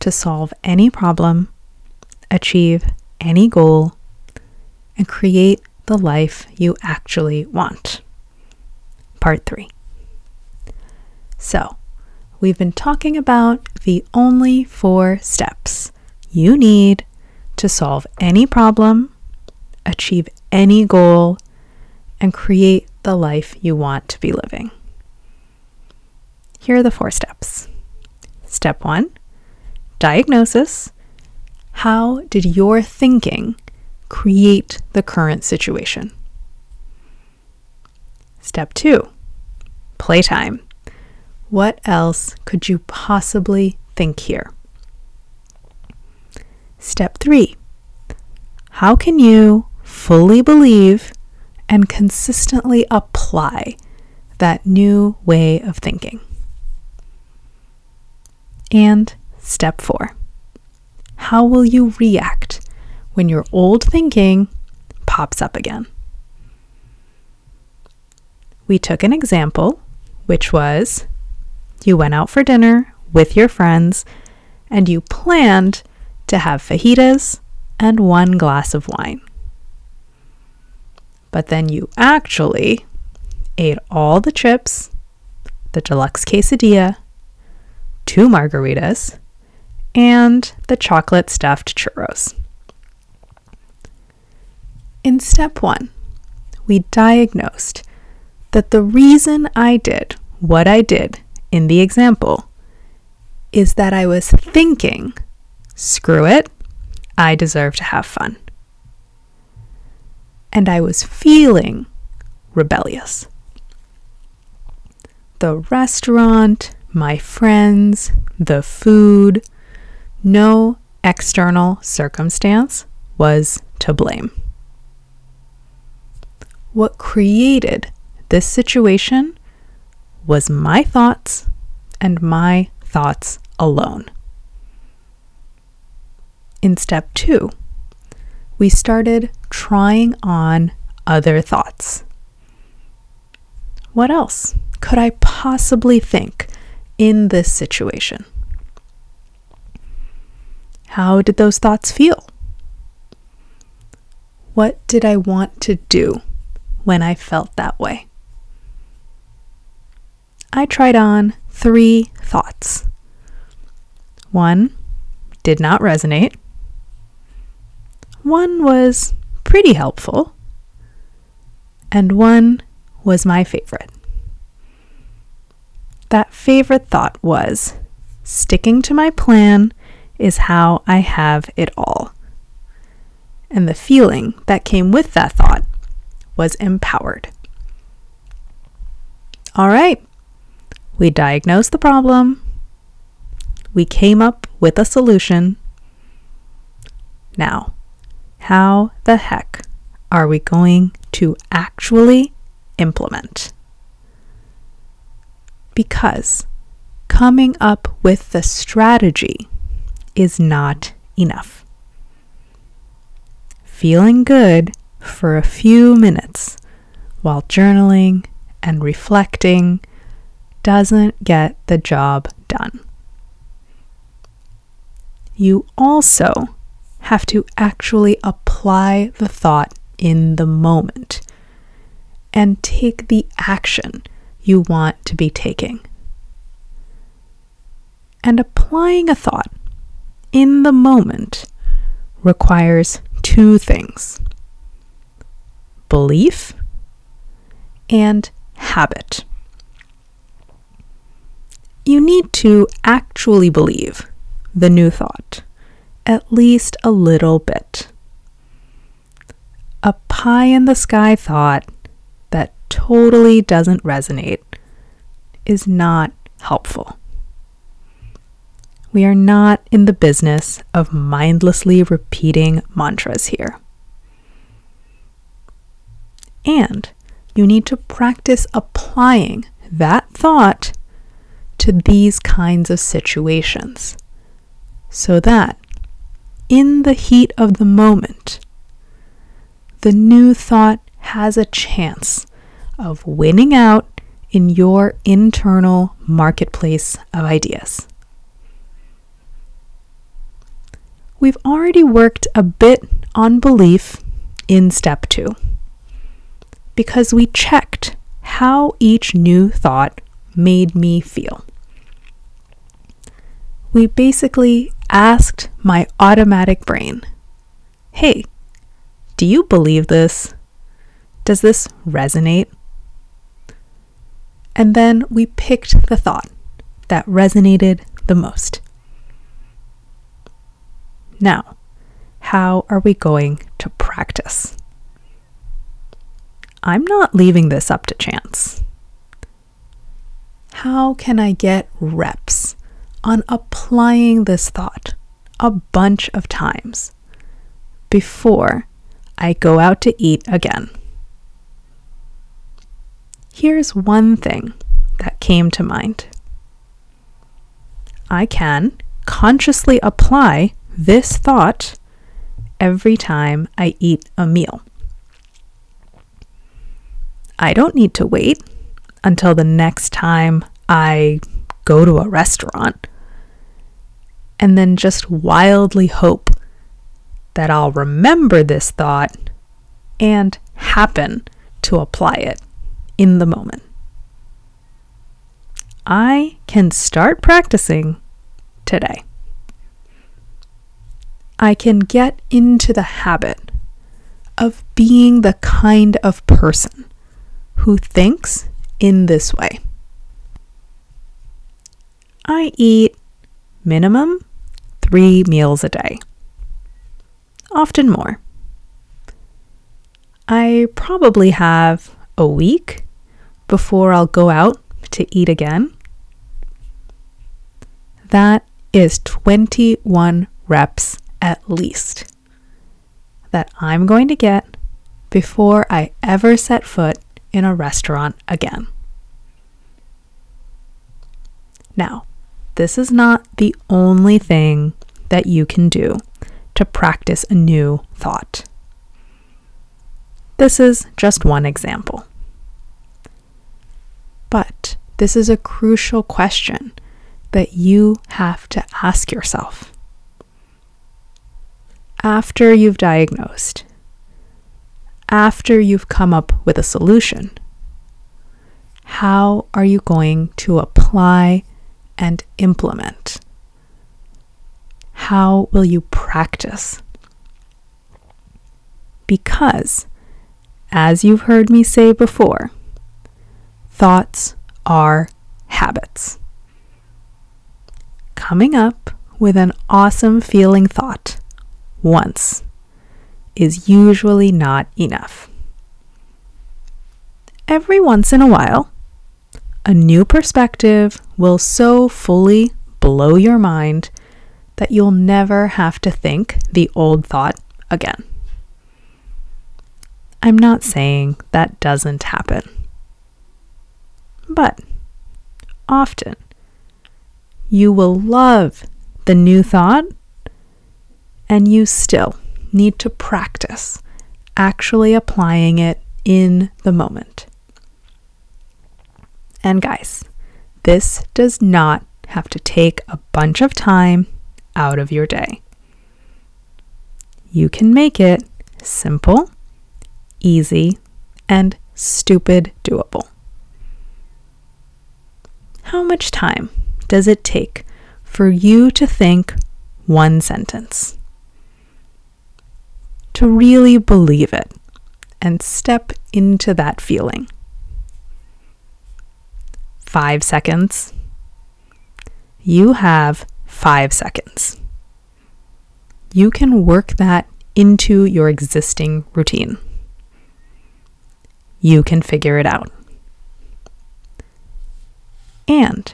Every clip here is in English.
to solve any problem, achieve any goal, and create the life you actually want. Part three. So, we've been talking about the only four steps you need to solve any problem, achieve any goal, and create the life you want to be living. Here are the four steps. Step one diagnosis. How did your thinking create the current situation? Step two playtime. What else could you possibly think here? Step three How can you fully believe and consistently apply that new way of thinking? And step four How will you react when your old thinking pops up again? We took an example, which was you went out for dinner with your friends and you planned to have fajitas and one glass of wine. But then you actually ate all the chips, the deluxe quesadilla, two margaritas, and the chocolate stuffed churros. In step one, we diagnosed that the reason I did what I did in the example is that I was thinking, screw it, I deserve to have fun. And I was feeling rebellious. The restaurant, my friends, the food, no external circumstance was to blame. What created this situation was my thoughts and my thoughts alone. In step two, we started trying on other thoughts. What else could I possibly think in this situation? How did those thoughts feel? What did I want to do when I felt that way? I tried on three thoughts. One did not resonate. One was pretty helpful. And one was my favorite. That favorite thought was sticking to my plan is how I have it all. And the feeling that came with that thought was empowered. All right, we diagnosed the problem. We came up with a solution. Now, how the heck are we going to actually implement? Because coming up with the strategy is not enough. Feeling good for a few minutes while journaling and reflecting doesn't get the job done. You also have to actually apply the thought in the moment and take the action you want to be taking. And applying a thought in the moment requires two things belief and habit you need to actually believe the new thought, at least a little bit. A pie in the sky thought that totally doesn't resonate is not helpful. We are not in the business of mindlessly repeating mantras here. And you need to practice applying that thought to these kinds of situations so that in the heat of the moment, the new thought has a chance of winning out in your internal marketplace of ideas. We've already worked a bit on belief in step two because we checked how each new thought made me feel. We basically asked my automatic brain, Hey, do you believe this? Does this resonate? And then we picked the thought that resonated the most. Now, how are we going to practice? I'm not leaving this up to chance. How can I get reps on applying this thought a bunch of times before I go out to eat again? Here's one thing that came to mind. I can consciously apply this thought every time I eat a meal. I don't need to wait until the next time I go to a restaurant and then just wildly hope that I'll remember this thought and happen to apply it in the moment. I can start practicing today. I can get into the habit of being the kind of person who thinks in this way. I eat minimum three meals a day, often more. I probably have a week before I'll go out to eat again. That is 21 reps at least that I'm going to get before I ever set foot in a restaurant again. Now, this is not the only thing that you can do to practice a new thought. This is just one example. But this is a crucial question that you have to ask yourself. After you've diagnosed, after you've come up with a solution, how are you going to apply and implement? How will you practice? Because, as you've heard me say before, thoughts are habits. Coming up with an awesome feeling thought once is usually not enough. Every once in a while, a new perspective will so fully blow your mind that you'll never have to think the old thought again. I'm not saying that doesn't happen, but often you will love the new thought and you still need to practice actually applying it in the moment. And guys, this does not have to take a bunch of time out of your day. You can make it simple, easy, and stupid doable. How much time does it take for you to think one sentence? To really believe it and step into that feeling. Five seconds. You have five seconds. You can work that into your existing routine. You can figure it out. And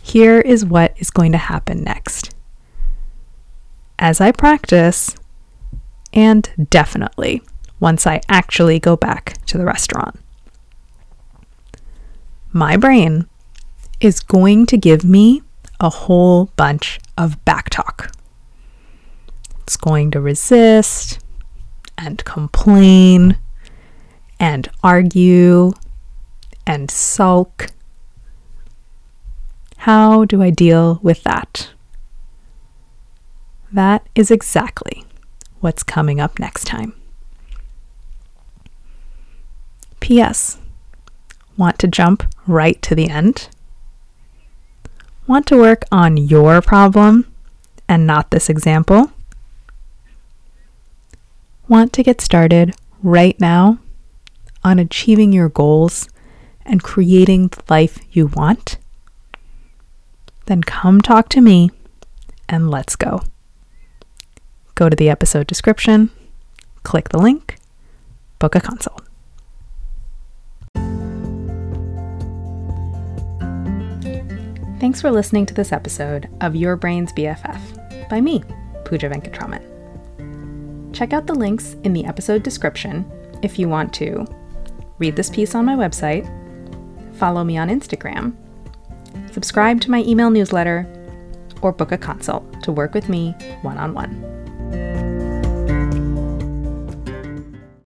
here is what is going to happen next. As I practice, and definitely once I actually go back to the restaurant, my brain is going to give me a whole bunch of back talk. It's going to resist and complain and argue and sulk. How do I deal with that? That is exactly what's coming up next time. P.S. Want to jump right to the end? Want to work on your problem and not this example? Want to get started right now on achieving your goals and creating the life you want? Then come talk to me and let's go. Go to the episode description, click the link, book a consult. Thanks for listening to this episode of Your Brain's BFF by me, Pooja Venkatraman. Check out the links in the episode description if you want to read this piece on my website, follow me on Instagram, subscribe to my email newsletter, or book a consult to work with me one on one.